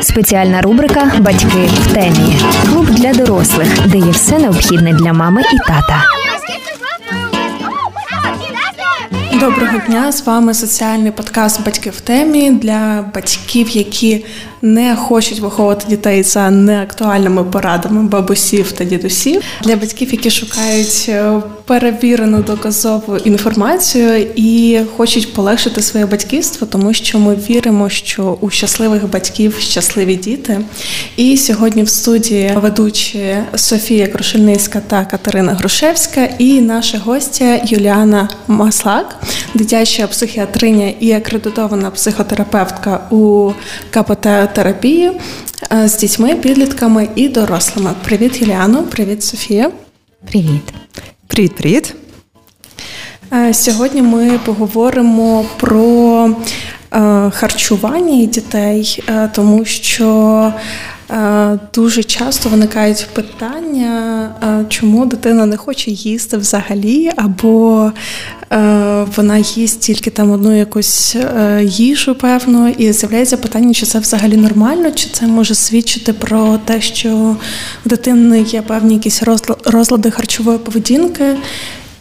Спеціальна рубрика Батьки в темі. Клуб для дорослих, де є все необхідне для мами і тата. Доброго дня! З вами соціальний подкаст Батьки в темі для батьків, які не хочуть виховувати дітей за неактуальними порадами бабусів та дідусів, для батьків, які шукають е, перевірену доказову інформацію і хочуть полегшити своє батьківство, тому що ми віримо, що у щасливих батьків щасливі діти. І сьогодні в студії ведучі Софія Крушельницька та Катерина Грушевська, і наша гостя Юліана Маслак, дитяча психіатриня і акредитована психотерапевтка у КПТ терапії е, з дітьми, підлітками і дорослими. Привіт, Юліано, привіт, Софія. Привіт. Привіт, привіт. Е, сьогодні ми поговоримо про е, харчування дітей, тому що дуже часто виникають питання, чому дитина не хоче їсти взагалі, або Е, вона їсть тільки там одну якусь е, їжу, певно, і з'являється питання, чи це взагалі нормально, чи це може свідчити про те, що в дитини є певні якісь розлади харчової поведінки,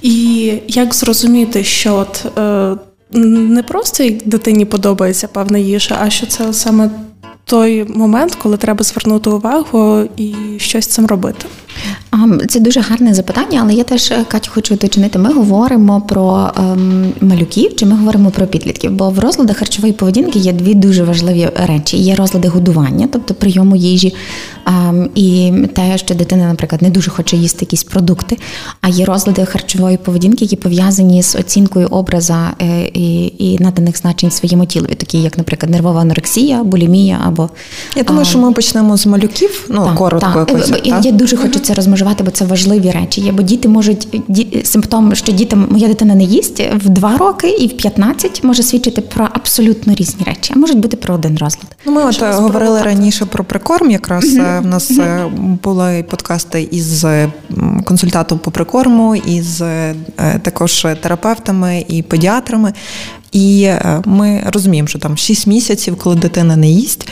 і як зрозуміти, що от е, не просто дитині подобається певна їжа, а що це саме той момент, коли треба звернути увагу і щось цим робити. Це дуже гарне запитання, але я теж е, Катю хочу уточнити. Ми говоримо про ем, малюків чи ми говоримо про підлітків? Бо в розладах харчової поведінки є дві дуже важливі речі: є розлади годування, тобто прийому їжі, ем, і те, що дитина, наприклад, не дуже хоче їсти якісь продукти. А є розлади харчової поведінки, які пов'язані з оцінкою образа е, і і наданих значень своєму тілові, такі як, наприклад, нервова анорексія, булімія або я думаю, що ми почнемо з малюків. Ну так, коротко так. якось. Я, я дуже хочу це розмежувати, бо це важливі речі. Є, бо діти можуть ді, симптом, що дітям моя дитина не їсть в 2 роки і в 15 може свідчити про абсолютно різні речі, а можуть бути про один розлад. Ну, ми от говорили раніше про прикорм. Якраз mm-hmm. в нас mm-hmm. були подкасти із консультантом по прикорму, із також терапевтами і педіатрами. І е, ми розуміємо, що там 6 місяців, коли дитина не їсть,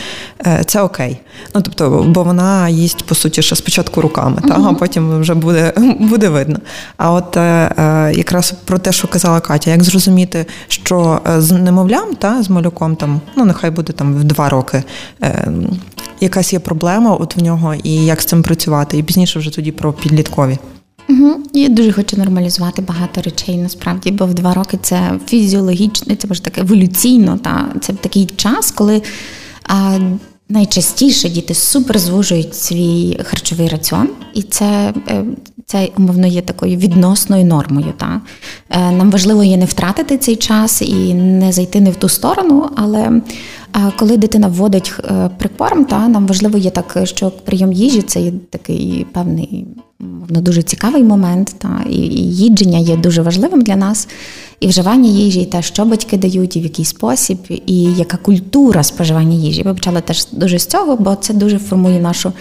е, це окей. Ну тобто, бо вона їсть по суті ще спочатку руками, uh-huh. та, а потім вже буде буде видно. А от е, якраз про те, що казала Катя, як зрозуміти, що з немовлям та з малюком там, ну нехай буде там в два роки. Якась є проблема от в нього, і як з цим працювати, і пізніше вже тоді про підліткові. Угу. Я дуже хочу нормалізувати багато речей насправді, бо в два роки це фізіологічно, це може так еволюційно. Та це такий час, коли а, найчастіше діти супер звужують свій харчовий раціон, і це е, це умовно є такою відносною нормою. Та? Е, нам важливо є не втратити цей час і не зайти не в ту сторону, але коли дитина вводить е, прикорм, та нам важливо є так, що прийом їжі це є такий певний ну, дуже цікавий момент. Та і їдження є дуже важливим для нас. І вживання їжі, і те, що батьки дають, і в який спосіб, і яка культура споживання їжі. Ми почали теж дуже з цього, бо це дуже формує нашу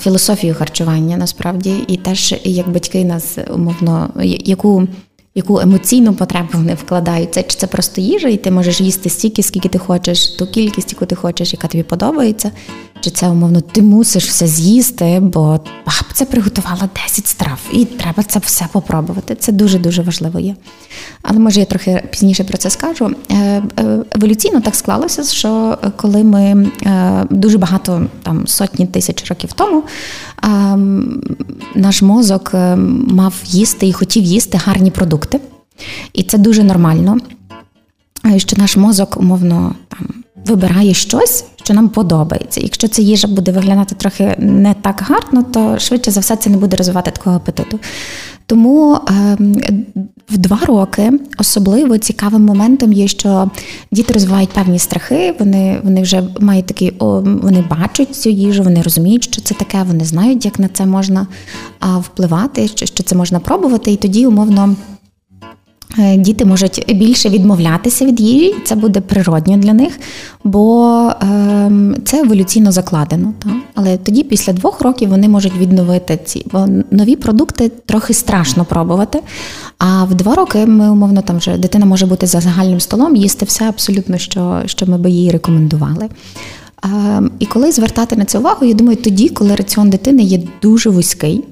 філософію харчування насправді, і теж як батьки нас умовно, яку яку емоційну потребу вони вкладають. Це чи це просто їжа, і ти можеш їсти стільки, скільки ти хочеш, ту кількість, яку ти хочеш, яка тобі подобається. Чи це умовно ти мусиш все з'їсти, бо бабця приготувала 10 страв, і треба це все попробувати. Це дуже-дуже важливо є. Але може я трохи пізніше про це скажу. Е, е, еволюційно так склалося, що коли ми е, дуже багато там сотні тисяч років тому наш мозок мав їсти і хотів їсти гарні продукти. І це дуже нормально, що наш мозок, умовно, там вибирає щось, що нам подобається. Якщо ця їжа буде виглядати трохи не так гарно, то швидше за все це не буде розвивати такого апетиту. Тому е, в два роки особливо цікавим моментом є, що діти розвивають певні страхи, вони вони вже мають такий, о, вони бачать цю їжу, вони розуміють, що це таке, вони знають, як на це можна впливати, що, що це можна пробувати, і тоді умовно. Е, діти можуть більше відмовлятися від їжі, це буде природньо для них, бо е, це еволюційно закладено. Так? Але тоді, після двох років, вони можуть відновити ці бо нові продукти трохи страшно пробувати. А в два роки ми умовно там вже дитина може бути за загальним столом, їсти все абсолютно, що, що ми би їй рекомендували. Е, і коли звертати на це увагу, я думаю, тоді, коли раціон дитини є дуже вузький.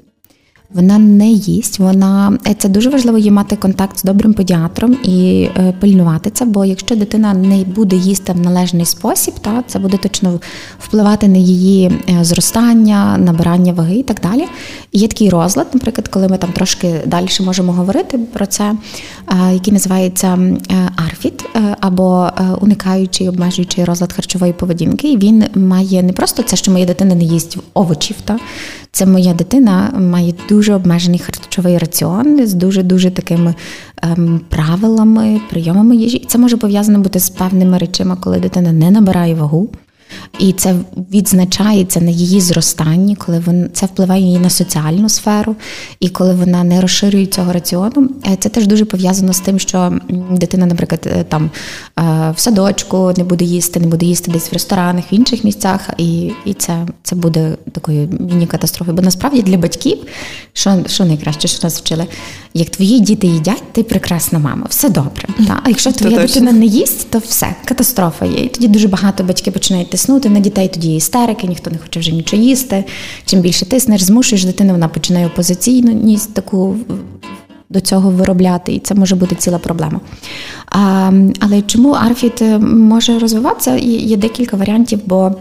Вона не їсть. Вона е, це дуже важливо є мати контакт з добрим педіатром і е, пильнувати це. Бо якщо дитина не буде їсти в належний спосіб, та це буде точно впливати на її е, зростання, набирання ваги і так далі. І Є такий розлад, наприклад, коли ми там трошки далі можемо говорити про це, який називається арфіт або уникаючий обмежуючий розлад харчової поведінки. І він має не просто це, що моя дитина не їсть овочів, та це моя дитина має дуже обмежений харчовий раціон з дуже дуже такими ем, правилами, прийомами їжі. І це може пов'язано бути з певними речами, коли дитина не набирає вагу. І це відзначається на її зростанні, коли вон, це впливає її на соціальну сферу, і коли вона не розширює цього раціону. Е, це теж дуже пов'язано з тим, що дитина, наприклад, е, там е, в садочку не буде їсти, не буде їсти десь в ресторанах, в інших місцях, і і це це буде такою міні-катастрофою. Бо насправді для батьків, що що найкраще, що нас вчили, як твої діти їдять, ти прекрасна мама, все добре. Та? А якщо твоя дитина не їсть, то все, катастрофа є. І тоді дуже багато батьки починають тиснути на дітей, тоді істерики, ніхто не хоче вже нічого їсти. Чим більше тиснеш, змушуєш дитину, вона починає опозиційність таку до цього виробляти, і це може бути ціла проблема. А, Але чому арфіт може розвиватися? Є декілька варіантів, бо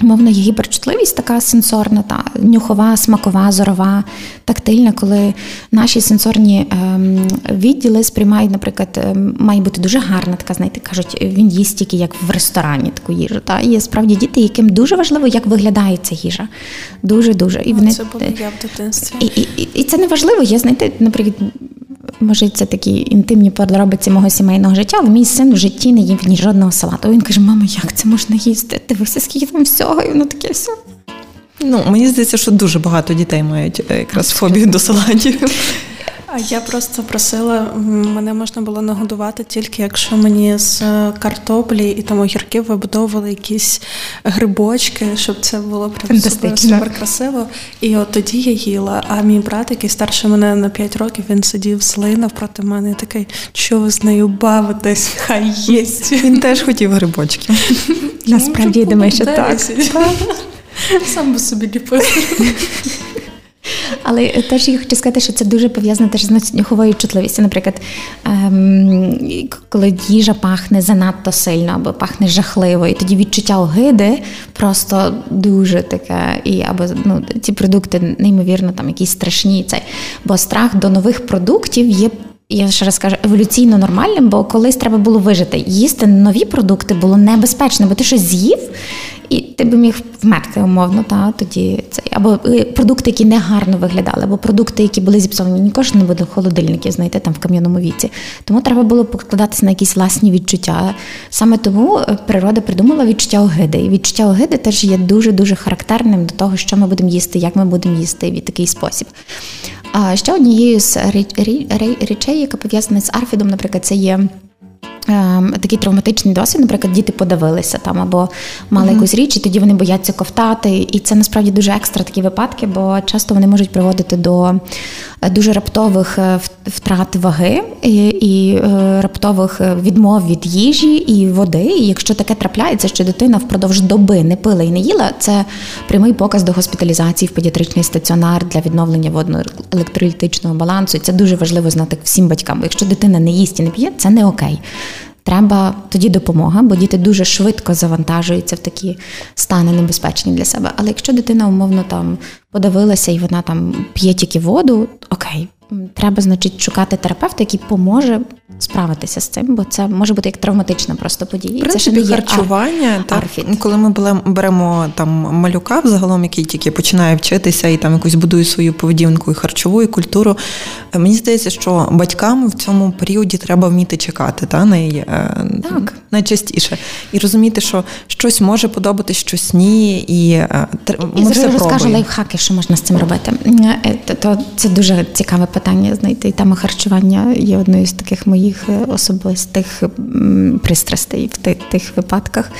Мовно, є гіперчутливість така сенсорна, та нюхова, смакова, зорова, тактильна, коли наші сенсорні ем, відділи сприймають, наприклад, ем, має бути дуже гарна, така, знаєте, кажуть, він їсть тільки як в ресторані таку їжу. Та є справді діти, яким дуже важливо, як виглядає ця їжа. Дуже дуже. І вони це було я в дитинстві. І, і, і, і це не важливо. Я знаєте, наприклад, може, це такі інтимні подробиці мого сімейного життя, але мій син в житті не їв ні жодного салату. Він каже: Мамо, як це можна їсти? Дивися, скільки там всього, і воно таке все. Ну, мені здається, що дуже багато дітей мають е, якраз фобію до салатів. А я просто просила, мене можна було нагодувати тільки якщо мені з картоплі і там огірків вибудовували якісь грибочки, щоб це було прям супер, супер красиво. І от тоді я їла. А мій брат, який старше мене на 5 років, він сидів слинав проти мене і такий, що ви з нею бавитесь, хай єсть. Він теж хотів грибочки. Насправді думаю, що так. Сам би собі ліпив. Але теж я хочу сказати, що це дуже пов'язано теж з нюховою чутливістю. Наприклад, ем, коли їжа пахне занадто сильно або пахне жахливо, і тоді відчуття огиди просто дуже таке. І або ну, ці продукти неймовірно там якісь страшні. Цей. Бо страх до нових продуктів є. Я ще раз кажу, еволюційно нормальним, бо колись треба було вижити. Їсти нові продукти було небезпечно, бо ти щось з'їв, і ти би міг вмерти умовно, та тоді це або е, продукти, які не гарно виглядали, або продукти, які були зіпсовані, ніколи не буде холодильники, знаєте, там в кам'яному віці. Тому треба було покладатися на якісь власні відчуття. Саме тому е, природа придумала відчуття огиди. І відчуття огиди теж є дуже дуже характерним до того, що ми будемо їсти, як ми будемо їсти в такий спосіб. А ще однією з речей, яка пов'язана з арфідом, наприклад, це є. Ем, такий травматичний досвід, наприклад, діти подавилися там або мали mm-hmm. якусь річ, і тоді вони бояться ковтати. І це насправді дуже екстра такі випадки, бо часто вони можуть приводити до дуже раптових е, втрат ваги і, і е, раптових відмов від їжі і води. І якщо таке трапляється, що дитина впродовж доби не пила і не їла, це прямий показ до госпіталізації в педіатричний стаціонар для відновлення водно-електролітичного балансу. І це дуже важливо знати всім батькам. Якщо дитина не їсть і не п'є, це не окей. Треба тоді допомога, бо діти дуже швидко завантажуються в такі стани небезпечні для себе. Але якщо дитина умовно там подавилася і вона там п'є тільки воду, окей, треба, значить, шукати терапевта, який поможе справитися з цим, бо це може бути як травматична просто подія. В принципі, це ще не харчування, ар- так, коли ми беремо там малюка, взагалом, який тільки починає вчитися і там якусь будує свою поведінку і харчову і культуру. Е, мені здається, що батькам в цьому періоді треба вміти чекати, та най, е, так. найчастіше і розуміти, що щось може подобатись, щось ні, і е, ми І все зараз розкажу пробуємо. лайфхаки, що можна з цим робити. То це дуже цікаве питання. Знаєте, і тема харчування є одною з таких моїх е, особистих пристрастей в тих, тих випадках.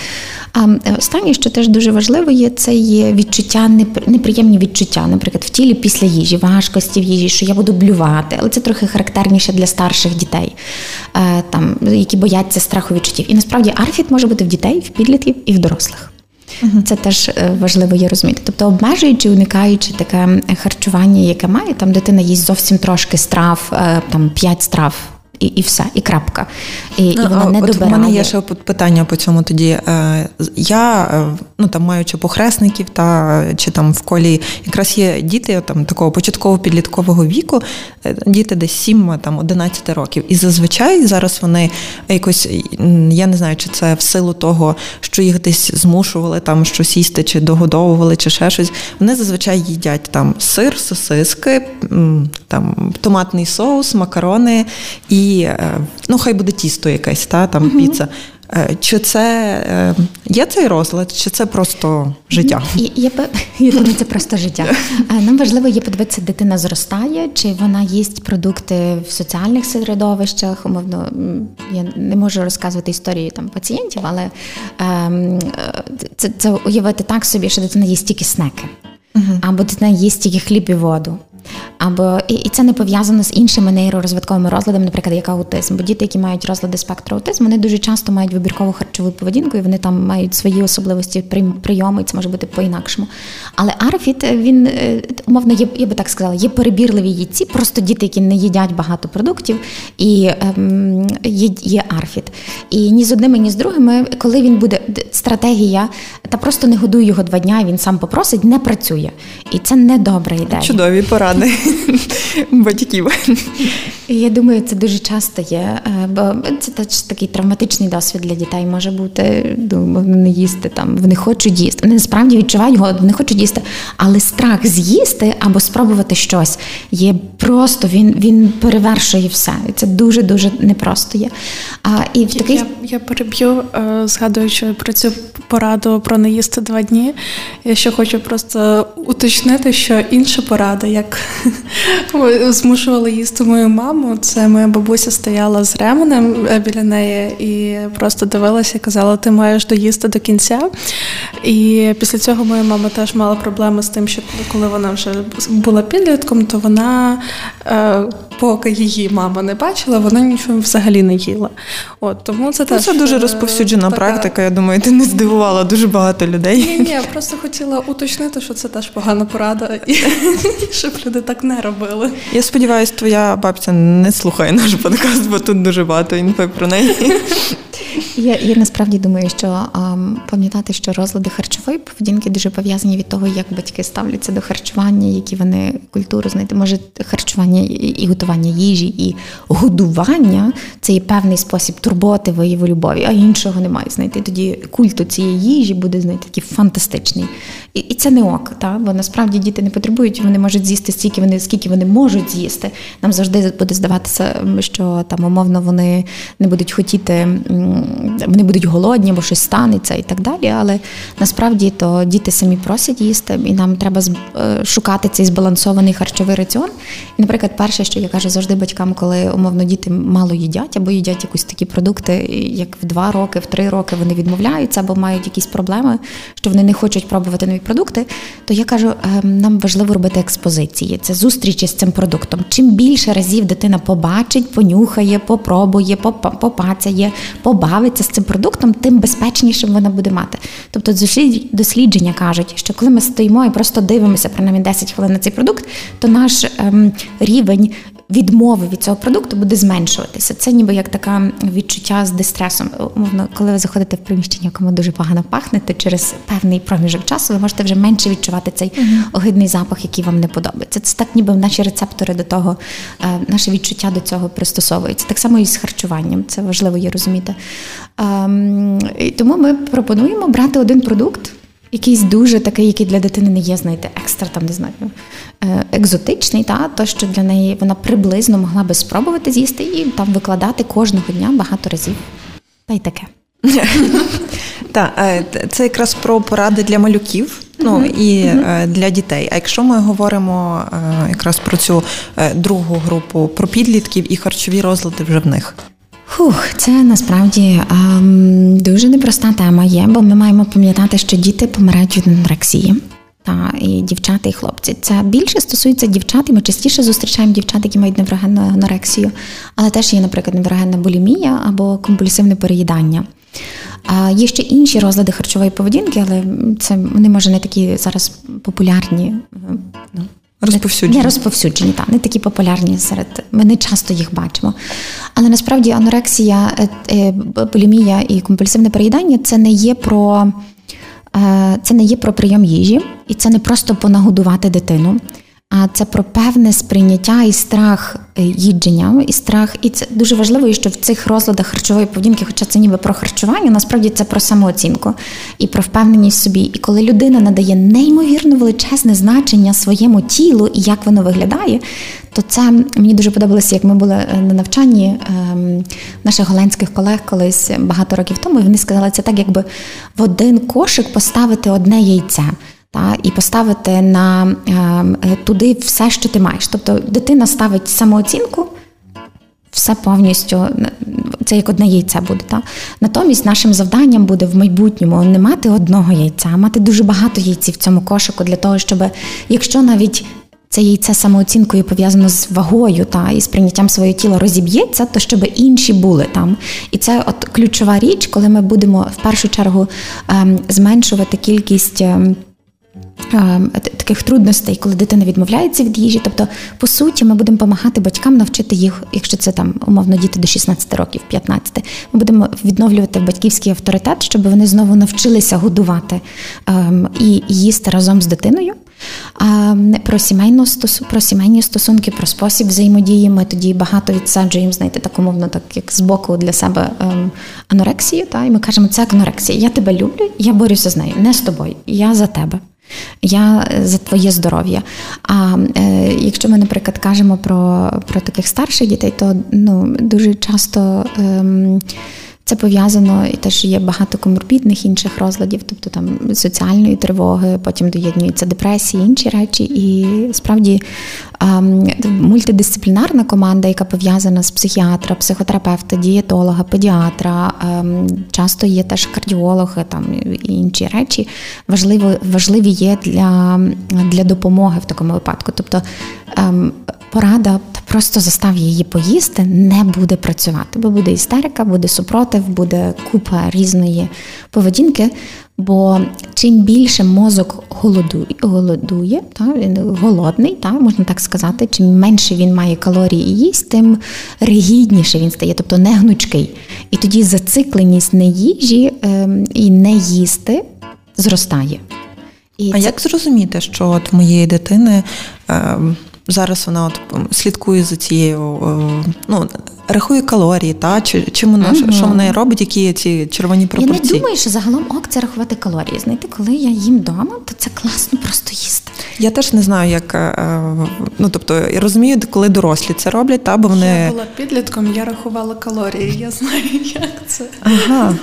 А е, останнє, що теж дуже важливо, є це є відчуття, непри- неприємні відчуття, наприклад, в тілі після їжі, важкості в їжі, що я буду блювати, але це трохи характерніше для старших дітей, е, там які бояться страху відчуттів. І насправді арфіт може бути в дітей, в підлітків і в дорослих. Це теж е, важливо є розуміти. Тобто, обмежуючи, уникаючи таке харчування, яке має, там дитина їсть зовсім трошки страв, е, там 5 страв. І, і все, і крапка. І, і вона не От добирає. У мене є ще питання по цьому тоді. Е, Я, е, ну там маючи похресників, та чи там в колі якраз є діти там такого початково-підліткового віку, е, діти десь 7 там 11 років. І зазвичай зараз вони якось я не знаю, чи це в силу того, що їх десь змушували там щось їсти, чи догодовували, чи ще щось. Вони зазвичай їдять там сир, сосиски, там томатний соус, макарони і е, ну хай буде тісто якесь, та там піца. Е, Чи це е, є цей розлад, чи це просто життя? Я, я думаю, це просто життя. Нам важливо є подивитися, дитина зростає, чи вона їсть продукти в соціальних середовищах. Умовно, я не можу розказувати історії там пацієнтів, але ем, це, це уявити так собі, що дитина їсть тільки снеки, або дитина їсть тільки хліб і воду. Або і, і це не пов'язано з іншими нейророзвитковими розладами, наприклад, як аутизм. Бо діти, які мають розлади спектру аутизму, вони дуже часто мають вибіркову харчову поведінку, і вони там мають свої особливості прийому, і це може бути по-інакшому. Але арфіт, він е, умовно, є, я би так сказала, є перебірливі їдці, просто діти, які не їдять багато продуктів, і ем, є, арфіт. І ні з одними, ні з другими, коли він буде стратегія, та просто не годуй його два дня, він сам попросить, не працює. І це не добра ідея. Чудові поради батьків. Я думаю, це дуже часто є, е, бо це теж такий травматичний досвід для дітей може бути. Думаю, не їсти там, вони хочуть їсти. Вони насправді відчувають голод, вони хочуть їсти, але страх з'їсти або спробувати щось є просто він, він перевершує все. І це дуже дуже непросто є. А і в такий Я, я переб'ю, е, згадуючи про цю пораду про не їсти два дні. Я ще хочу просто уточнити, що інша порада, як змушували їсти мою маму, це моя бабуся стояла з ременем е, біля неї і просто дивилася і казала, ти маєш доїсти до кінця. І після цього моя мама теж мала проблеми з тим, що коли вона вже була підлітком, то вона, е, поки її мама не бачила, вона нічого взагалі не їла. От тому це Ну, теж це дуже е, розповсюджена така- практика. Я думаю, ти не здивувала дуже багато людей. Ні, ні, я просто хотіла уточнити, що це теж погана порада, і щоб люди так не робили. Я сподіваюся, твоя бабця не слухає наш подкаст, бо тут дуже багато інфи про неї. Я, я насправді думаю, що ам, пам'ятати, що розлади харчової поведінки дуже пов'язані від того, як батьки ставляться до харчування, які вони культуру знаєте, може харчування і, і готування їжі, і годування це є певний спосіб турботи, вияву любові, а іншого немає. Знаєте, тоді культу цієї їжі буде знаєте, такий фантастичний. І, і це не ок, та? бо насправді діти не потребують, вони можуть з'їсти стільки вони, скільки вони можуть з'їсти. Нам завжди буде здаватися, що там умовно вони не будуть хотіти, вони будуть голодні, або щось станеться і так далі. Але насправді то діти самі просять їсти, і нам треба е, шукати цей збалансований харчовий раціон. І, наприклад, перше, що я кажу завжди батькам, коли умовно діти мало їдять або їдять якісь такі продукти, як в два роки, в три роки вони відмовляються або мають якісь проблеми, що вони не хочуть пробувати нові продукти, то я кажу, ем, нам важливо робити експозиції. Це зустрічі з цим продуктом. Чим більше разів дитина побачить, понюхає, попробує, попацяє, побачить. бавиться з цим продуктом, тим безпечнішим вона буде мати. Тобто, дослідження кажуть, що коли ми стоїмо і просто дивимося принаймні 10 хвилин на цей продукт, то наш ем, рівень відмови від цього продукту буде зменшуватися. Це ніби як таке відчуття з дистресом. Умовно, коли ви заходите в приміщення, якому дуже погано пахне, то через певний проміжок часу ви можете вже менше відчувати цей огидний запах, який вам не подобається. Це так, ніби наші рецептори до того, е, наше відчуття до цього пристосовується. Так само і з харчуванням. Це важливо є розуміти. Ем, тому ми пропонуємо брати один продукт якийсь дуже такий, який для дитини не є, знаєте, екстра там не знаю, е, екзотичний, та то що для неї вона приблизно могла би спробувати з'їсти і там викладати кожного дня багато разів. Та й таке. Так, е, це якраз про поради для малюків. Ну і е, для дітей. А якщо ми говоримо якраз про цю другу групу, про підлітків і харчові розлади вже в них. Фух, це насправді ем, дуже непроста тема є, бо ми маємо пам'ятати, що діти помирають від анорексії. Та і дівчата, і хлопці. Це більше стосується дівчат, і ми частіше зустрічаємо дівчат, які мають неврогенну анорексію, але теж є, наприклад, неврогенна булімія або компульсивне переїдання. А Є ще інші розлади харчової поведінки, але це вони може не такі зараз популярні. Ну, Розповсюджені. Не розповсюджені, так, не такі популярні серед. Ми не часто їх бачимо. Але насправді анорексія, е, е, булімія і компульсивне переїдання це не є про е, це не є про прийом їжі, і це не просто понагодувати дитину це про певне сприйняття і страх е, їдження, і страх, і це дуже важливо, що в цих розладах харчової поведінки, хоча це ніби про харчування, насправді це про самооцінку і про впевненість собі. І коли людина надає неймовірно величезне значення своєму тілу і як воно виглядає, то це мені дуже подобалося, як ми були е, на навчанні ем, наших голландських колег колись багато років тому. і Вони сказали, це так, якби в один кошик поставити одне яйце та, і поставити на е, туди все, що ти маєш. Тобто дитина ставить самооцінку, все повністю це як одне яйце буде. Та? Натомість нашим завданням буде в майбутньому не мати одного яйця, а мати дуже багато яйців в цьому кошику для того, щоб якщо навіть це яйце самооцінкою пов'язано з вагою та і з прийняттям своє тіла розіб'ється, то щоб інші були там. І це от ключова річ, коли ми будемо в першу чергу ем, зменшувати кількість. Ем, таких трудностей, коли дитина відмовляється від їжі. Тобто, по суті, ми будемо допомагати батькам навчити їх, якщо це там умовно діти до 16 років, 15, Ми будемо відновлювати батьківський авторитет, щоб вони знову навчилися годувати ем, і їсти разом з дитиною. А про сімейну стосу, про сімейні стосунки, про спосіб взаємодії. Ми тоді багато відсаджуємо, знаєте, так умовно, так як з боку для себе ем, анорексію. Та, І ми кажемо, це анорексія. Я тебе люблю, я борюся з нею, не з тобою, я за тебе. Я за твоє здоров'я. А е, якщо ми, наприклад, кажемо про про таких старших дітей, то ну, дуже часто. Е, це пов'язано і теж є багато коморбідних інших розладів, тобто там соціальної тривоги, потім доєднуються депресії, інші речі. І справді мультидисциплінарна команда, яка пов'язана з психіатра, психотерапевта, дієтолога, педіатра, часто є теж кардіологи там і інші речі, важливо, важливі є для, для допомоги в такому випадку. Тобто порада просто застав її поїсти, не буде працювати, бо буде істерика, буде супротив, буде купа різної поведінки. Бо чим більше мозок голодує, голодує та, він голодний, та, можна так сказати, чим менше він має калорій і їсть, тим ригідніше він стає, тобто не гнучкий. І тоді зацикленість не їжі е, і не їсти зростає. І а це... як зрозуміти, що от моєї дитини? Е... Зараз вона от слідкує за цією, ну рахує калорії, та чи чим вона угу. що вона робить, які ці червоні пропорції? Я не думаю, що загалом ок це рахувати калорії. Знаєте, коли я їм вдома, то це класно просто їсти. Я теж не знаю, як е, ну тобто я розумію, коли дорослі це роблять, та бо вони я була підлітком, я рахувала калорії. Я знаю, як це Ага.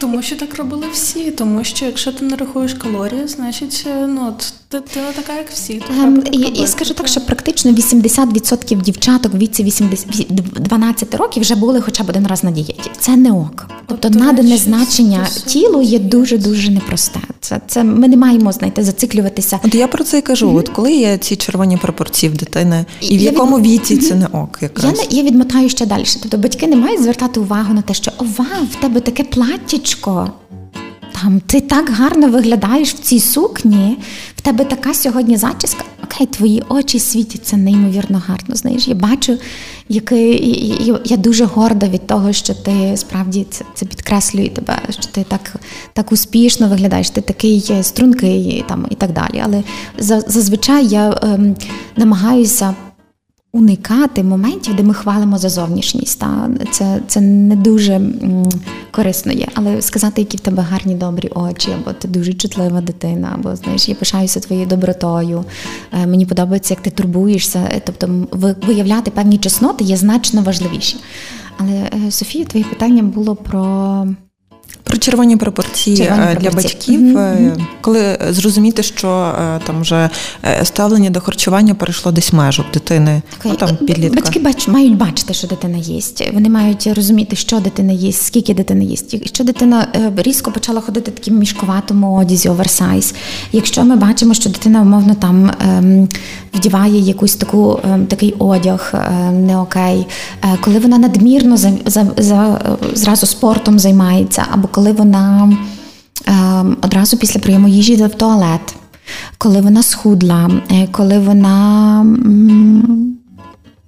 Тому що так робили всі. Тому що якщо ти не рахуєш калорії, значить е, ну от Ти не така, як всі. Ем, і, і скажу так, що практично 80% дівчаток в віці 80, 12 років вже були хоча б один раз на дієті. Це не ок. Тобто, тобто надане значення тілу є дуже дуже непросте. Це це ми не маємо знаєте, зациклюватися. От я про це і кажу. Mm-hmm. От коли є ці червоні пропорції в дитини, і в якому від... віці це не ок, якраз я я відмотаю ще далі. Тобто батьки не мають звертати увагу на те, що ова, в тебе таке платтячко ти так гарно виглядаєш в цій сукні, в тебе така сьогодні зачіска. Окей, твої очі світяться неймовірно гарно. Знаєш, я бачу, який я дуже горда від того, що ти справді це це підкреслює тебе, що ти так так успішно виглядаєш, ти такий стрункий там і так далі. Але зазвичай я ем, намагаюся уникати моментів, де ми хвалимо за зовнішність. Та Це це не дуже корисно є. Але сказати, які в тебе гарні добрі очі, або ти дуже чутлива дитина, або знаєш, я пишаюся твоєю добротою. Е, мені подобається, як ти турбуєшся. Тобто, виявляти певні чесноти є значно важливіші. Але е, Софія, твоє питання було про. Про червоні пропорції червоні е, для батьків, mm-hmm. коли зрозуміти, що е, там вже ставлення до харчування перейшло десь межу дитини. Okay. Ну, там, підлітка. Батьки бач, мають бачити, що дитина їсть. Вони мають розуміти, що дитина їсть, скільки дитина їсть. Якщо дитина різко почала ходити в таким мішкуватому одязі, оверсайз. Якщо ми бачимо, що дитина умовно там ем, вдіває якусь таку ем, такий одяг, ем, не окей, коли вона надмірно за, за, за зразу спортом займається, або коли вона е, одразу після прийому їжі йде в туалет, коли вона схудла, е, коли вона.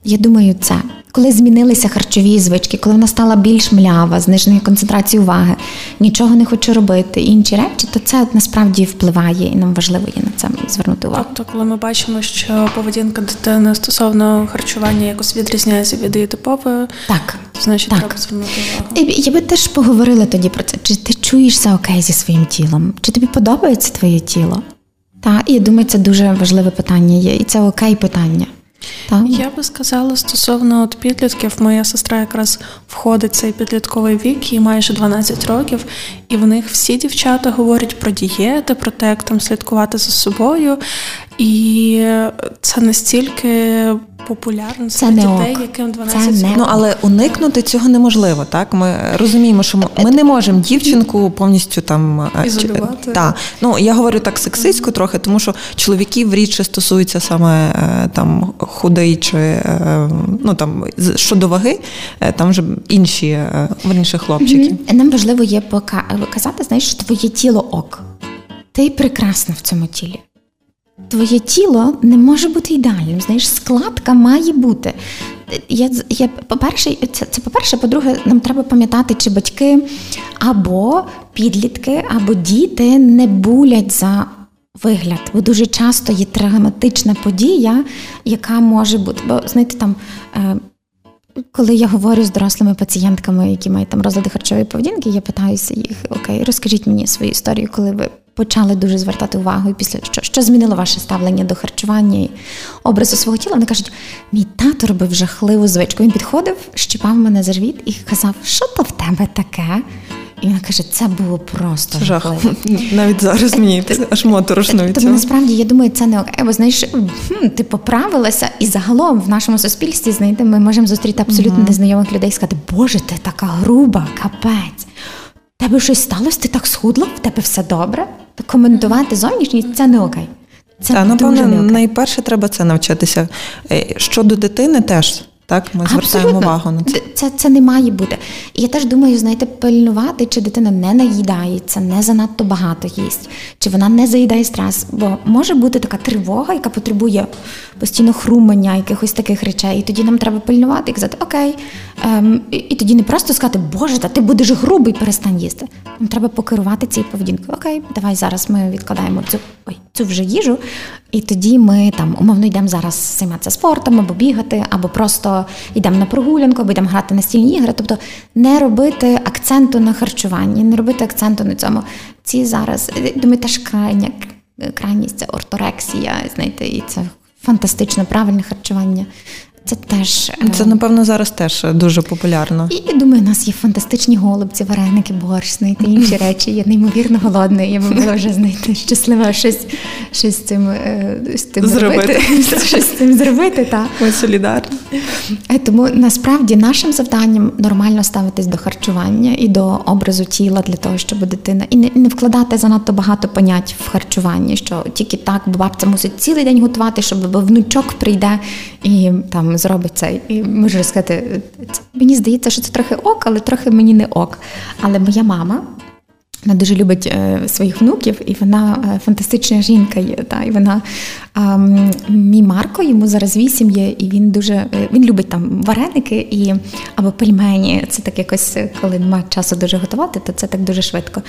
Я думаю, це коли змінилися харчові звички, коли вона стала більш млява, зниження концентрації уваги, нічого не хоче робити, інші речі, то це насправді впливає, і нам важливо є на це звернути увагу. Тобто, коли ми бачимо, що поведінка дитини стосовно харчування якось відрізняється від її типової, так значить так. треба звернути увагу. Я би теж поговорила тоді про це. Чи ти чуєшся окей зі своїм тілом? Чи тобі подобається твоє тіло? Так, і я думаю, це дуже важливе питання є, і це окей питання. Так. Я би сказала стосовно от підлітків, моя сестра якраз входить в цей підлітковий вік, їй майже 12 років, і в них всі дівчата говорять про дієти, про те, як там слідкувати за собою. І це настільки популярно це не дітей, ок. яким 12 років. Ну, але уникнути цього неможливо. Так ми розуміємо, що ми, ми не можемо дівчинку повністю там е, ізолювати. Та. Ну я говорю так сексистсько mm-hmm. трохи, тому що чоловіків рідше стосується саме е, там худий чи е, ну там щодо ваги, там вже інші верніше хлопчики. Mm-hmm. Нам важливо є показати, знаєш, що твоє тіло ок. Ти прекрасна в цьому тілі. Твоє тіло не може бути ідеальним. Знаєш, складка має бути. Я, я, По-перше, це, це по-перше, по-друге, нам треба пам'ятати, чи батьки або підлітки, або діти не булять за вигляд. Бо дуже часто є травматична подія, яка може бути. Бо знаєте, там. Е, коли я говорю з дорослими пацієнтками, які мають там розлади харчової поведінки, я питаюся їх: Окей, розкажіть мені свою історію, коли ви почали дуже звертати увагу, і після що що змінило ваше ставлення до харчування і образу свого тіла. Вони кажуть, мій тато робив жахливу звичку. Він підходив, щіпав мене за живіт і казав, що то в тебе таке? І вона каже, це було просто жах. Навіть зараз мені це аж моторошно від цього. насправді я думаю, це не окей. Бо знаєш, ти поправилася, і загалом в нашому суспільстві знаєте, ми можемо зустріти абсолютно uh незнайомих людей і сказати, Боже, ти така груба, капець. Тебе щось сталося, ти так схудла, в тебе все добре коментувати зовнішність це не окей. Це Та, напевно, найперше треба це навчитися. Е, щодо дитини теж. Так, ми Абсолютно. звертаємо увагу на це. Це це не має бути. І я теж думаю, знаєте, пильнувати, чи дитина не наїдається, не занадто багато їсть, чи вона не заїдає стрес. Бо може бути така тривога, яка потребує постійно хрумання, якихось таких речей. І тоді нам треба пильнувати і казати, окей. Ем, і, і тоді не просто сказати, Боже, та ти будеш грубий, перестань їсти. Нам треба покерувати цією поведінкою. Окей, давай зараз ми відкладаємо цю ой, цю вже їжу, і тоді ми там умовно йдемо зараз займатися спортом, або бігати, або просто йдемо на прогулянку, або йдемо грати на стільні ігри. Тобто не робити акценту на харчуванні, не робити акценту на цьому. Ці зараз думаю, теж крайня крайність це орторексія, знаєте, і це фантастично правильне харчування. Це теж це напевно зараз теж дуже популярно. І я думаю, у нас є фантастичні голубці, вареники, борщ, знаєте, інші речі. Я неймовірно голодна. Я би була вже знаєте, щаслива щось щось з цим з цим зробити. Щось з цим зробити. Та. Ми солідарні. Тому насправді нашим завданням нормально ставитись до харчування і до образу тіла для того, щоб дитина і не, не вкладати занадто багато понять в харчуванні, що тільки так, бо бабця мусить цілий день готувати, щоб внучок прийде і там зробить це. І можу сказати, мені здається, що це трохи ок, але трохи мені не ок. Але моя мама. Вона дуже любить е, своїх внуків, і вона е, фантастична жінка є. Та, і вона е, мій Марко, йому зараз вісім є, і він дуже е, він любить там вареники і або пельмені. Це так якось, коли немає часу дуже готувати, то це так дуже швидко.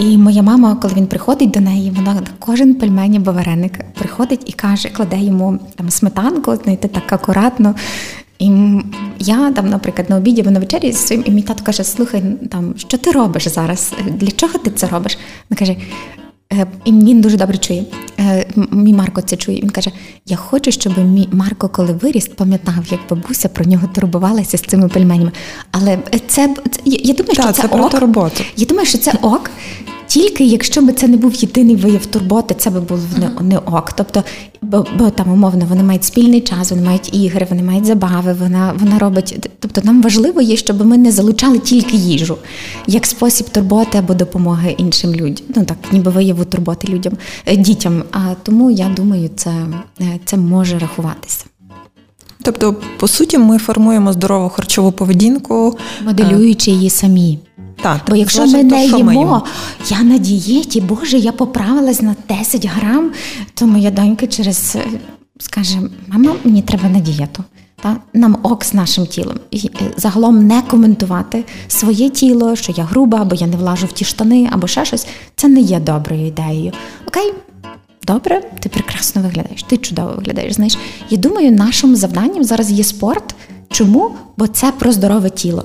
І моя мама, коли він приходить до неї, вона кожен пельмень або вареник приходить і каже, кладе йому там сметанку, знаєте, так акуратно. І я там, наприклад, на обіді або на вечері зі своїм, і мій тато каже: Слухай, там, що ти робиш зараз? Для чого ти це робиш? Він каже, «Е, і він дуже добре чує. Е, мій Марко це чує. Він каже: Я хочу, щоб мій Марко, коли виріс, пам'ятав, як бабуся про нього турбувалася з цими пельменями. Але це, це я думаю, що так, це, це ок. роботу. Я думаю, що це ок. Тільки якщо б це не був єдиний вияв турботи, це би було не, не ок. Тобто, бо, бо там умовно вони мають спільний час, вони мають ігри, вони мають забави. Вона вона робить. Тобто, нам важливо є, щоб ми не залучали тільки їжу як спосіб турботи або допомоги іншим людям. Ну так, ніби вияву турботи людям, е, дітям. А тому я думаю, це, е, це може рахуватися. Тобто, по суті, ми формуємо здорову харчову поведінку, моделюючи її самі. Так, Бо якщо ми не їмо, я на дієті, Боже, я поправилась на 10 грам, то моя донька через скаже: мама, мені треба на дієту. Та нам ок з нашим тілом. І загалом не коментувати своє тіло, що я груба, або я не влажу в ті штани, або ще щось. Це не є доброю ідеєю. Окей, добре, ти прекрасно виглядаєш, ти чудово виглядаєш. Знаєш, я думаю, нашим завданням зараз є спорт. Чому? Бо це про здорове тіло.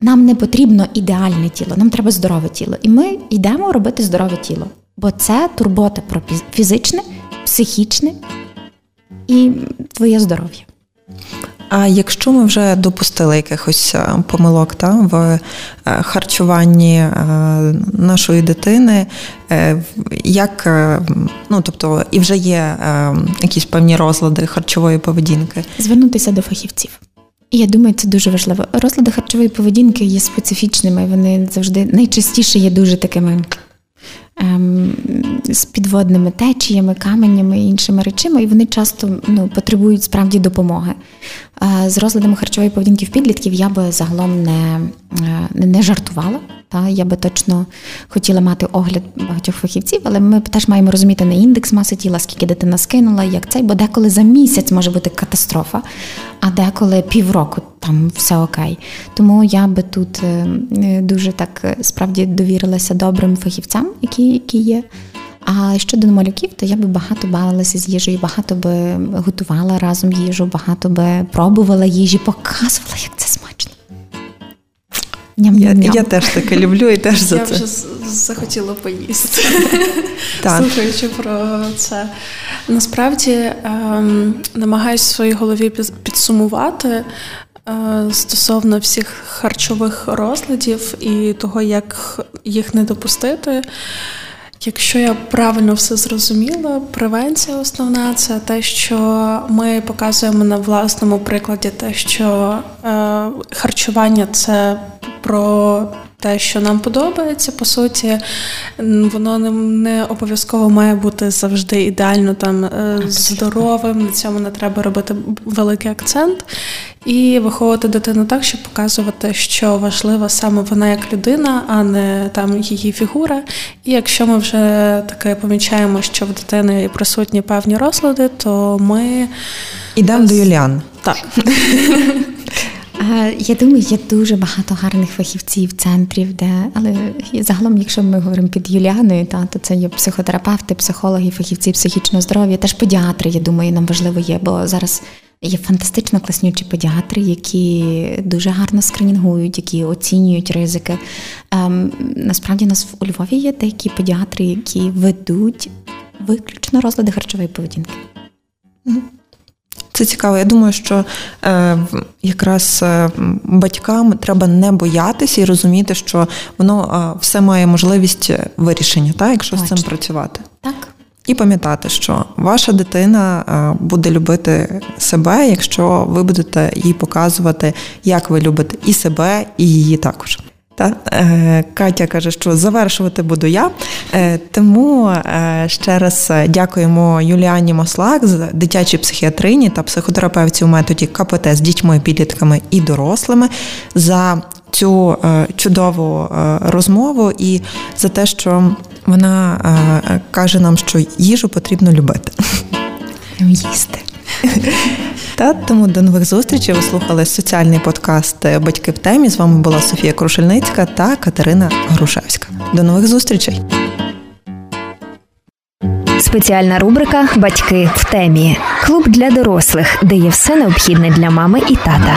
Нам не потрібно ідеальне тіло, нам треба здорове тіло. І ми йдемо робити здорове тіло. Бо це турбота про фізичне, психічне і твоє здоров'я. А якщо ми вже допустили якихось е, помилок та, в е, харчуванні е, нашої дитини, як ну тобто і вже є якісь певні розлади харчової поведінки, звернутися до фахівців. Я думаю, це дуже важливо. Розлади харчової поведінки є специфічними, вони завжди найчастіше є дуже такими ем, з підводними течіями, каменями і іншими речами, і вони часто ну, потребують справді допомоги. Е, з розладами харчової поведінки в підлітків я би загалом не, е, не жартувала. Та я би точно хотіла мати огляд багатьох фахівців, але ми теж маємо розуміти не індекс маси тіла, скільки дитина скинула, як цей, бо деколи за місяць може бути катастрофа, а деколи півроку там все окей. Тому я би тут е, дуже так справді довірилася добрим фахівцям, які, які є. А щодо малюків, то я би багато бавилася з їжею, багато би готувала разом їжу, багато би пробувала їжі, показувала, як це смачно. Ням-ням-ням. Я я теж таке люблю і теж за я це. Я вже захотіла поїсти, так. слухаючи про це. Насправді ем, намагаюся в своїй голові підсумувати е, стосовно всіх харчових розладів і того, як їх не допустити. Якщо я правильно все зрозуміла, превенція основна це те, що ми показуємо на власному прикладі, те, що е, харчування це про те, що нам подобається, по суті, воно не, не обов'язково має бути завжди ідеально там е, здоровим. На цьому не треба робити великий акцент і виховувати дитину так, щоб показувати, що важлива саме вона як людина, а не там її фігура. І якщо ми вже таке помічаємо, що в дитини присутні певні розлади, то ми ідемо до Юліан. Так. Я думаю, є дуже багато гарних фахівців, центрів, де але загалом, якщо ми говоримо під Юліаною, та то це є психотерапевти, психологи, фахівці психічного здоров'я, теж педіатри. Я думаю, нам важливо є, бо зараз є фантастично класнючі педіатри, які дуже гарно скринінгують, які оцінюють ризики. Ем, Насправді у нас у Львові є деякі педіатри, які ведуть виключно розлади харчової поведінки. Це цікаво. Я думаю, що е, якраз е, батькам треба не боятися і розуміти, що воно е, все має можливість вирішення, так, якщо Точно. з цим працювати. Так. І пам'ятати, що ваша дитина е, буде любити себе, якщо ви будете їй показувати, як ви любите і себе, і її також. Та е, Катя каже, що завершувати буду я. Е, тому ще раз дякуємо Юліані Маслак з дитячій психіатрині та психотерапевці у методі КПТ з дітьми, підлітками і дорослими за цю чудову розмову і за те, що вона каже нам, що їжу потрібно любити. Їсти. Та тому до нових зустрічей ви слухали соціальний подкаст Батьки в темі. З вами була Софія Крушельницька та Катерина Грушевська. До нових зустрічей. Спеціальна рубрика Батьки в темі. Клуб для дорослих, де є все необхідне для мами і тата.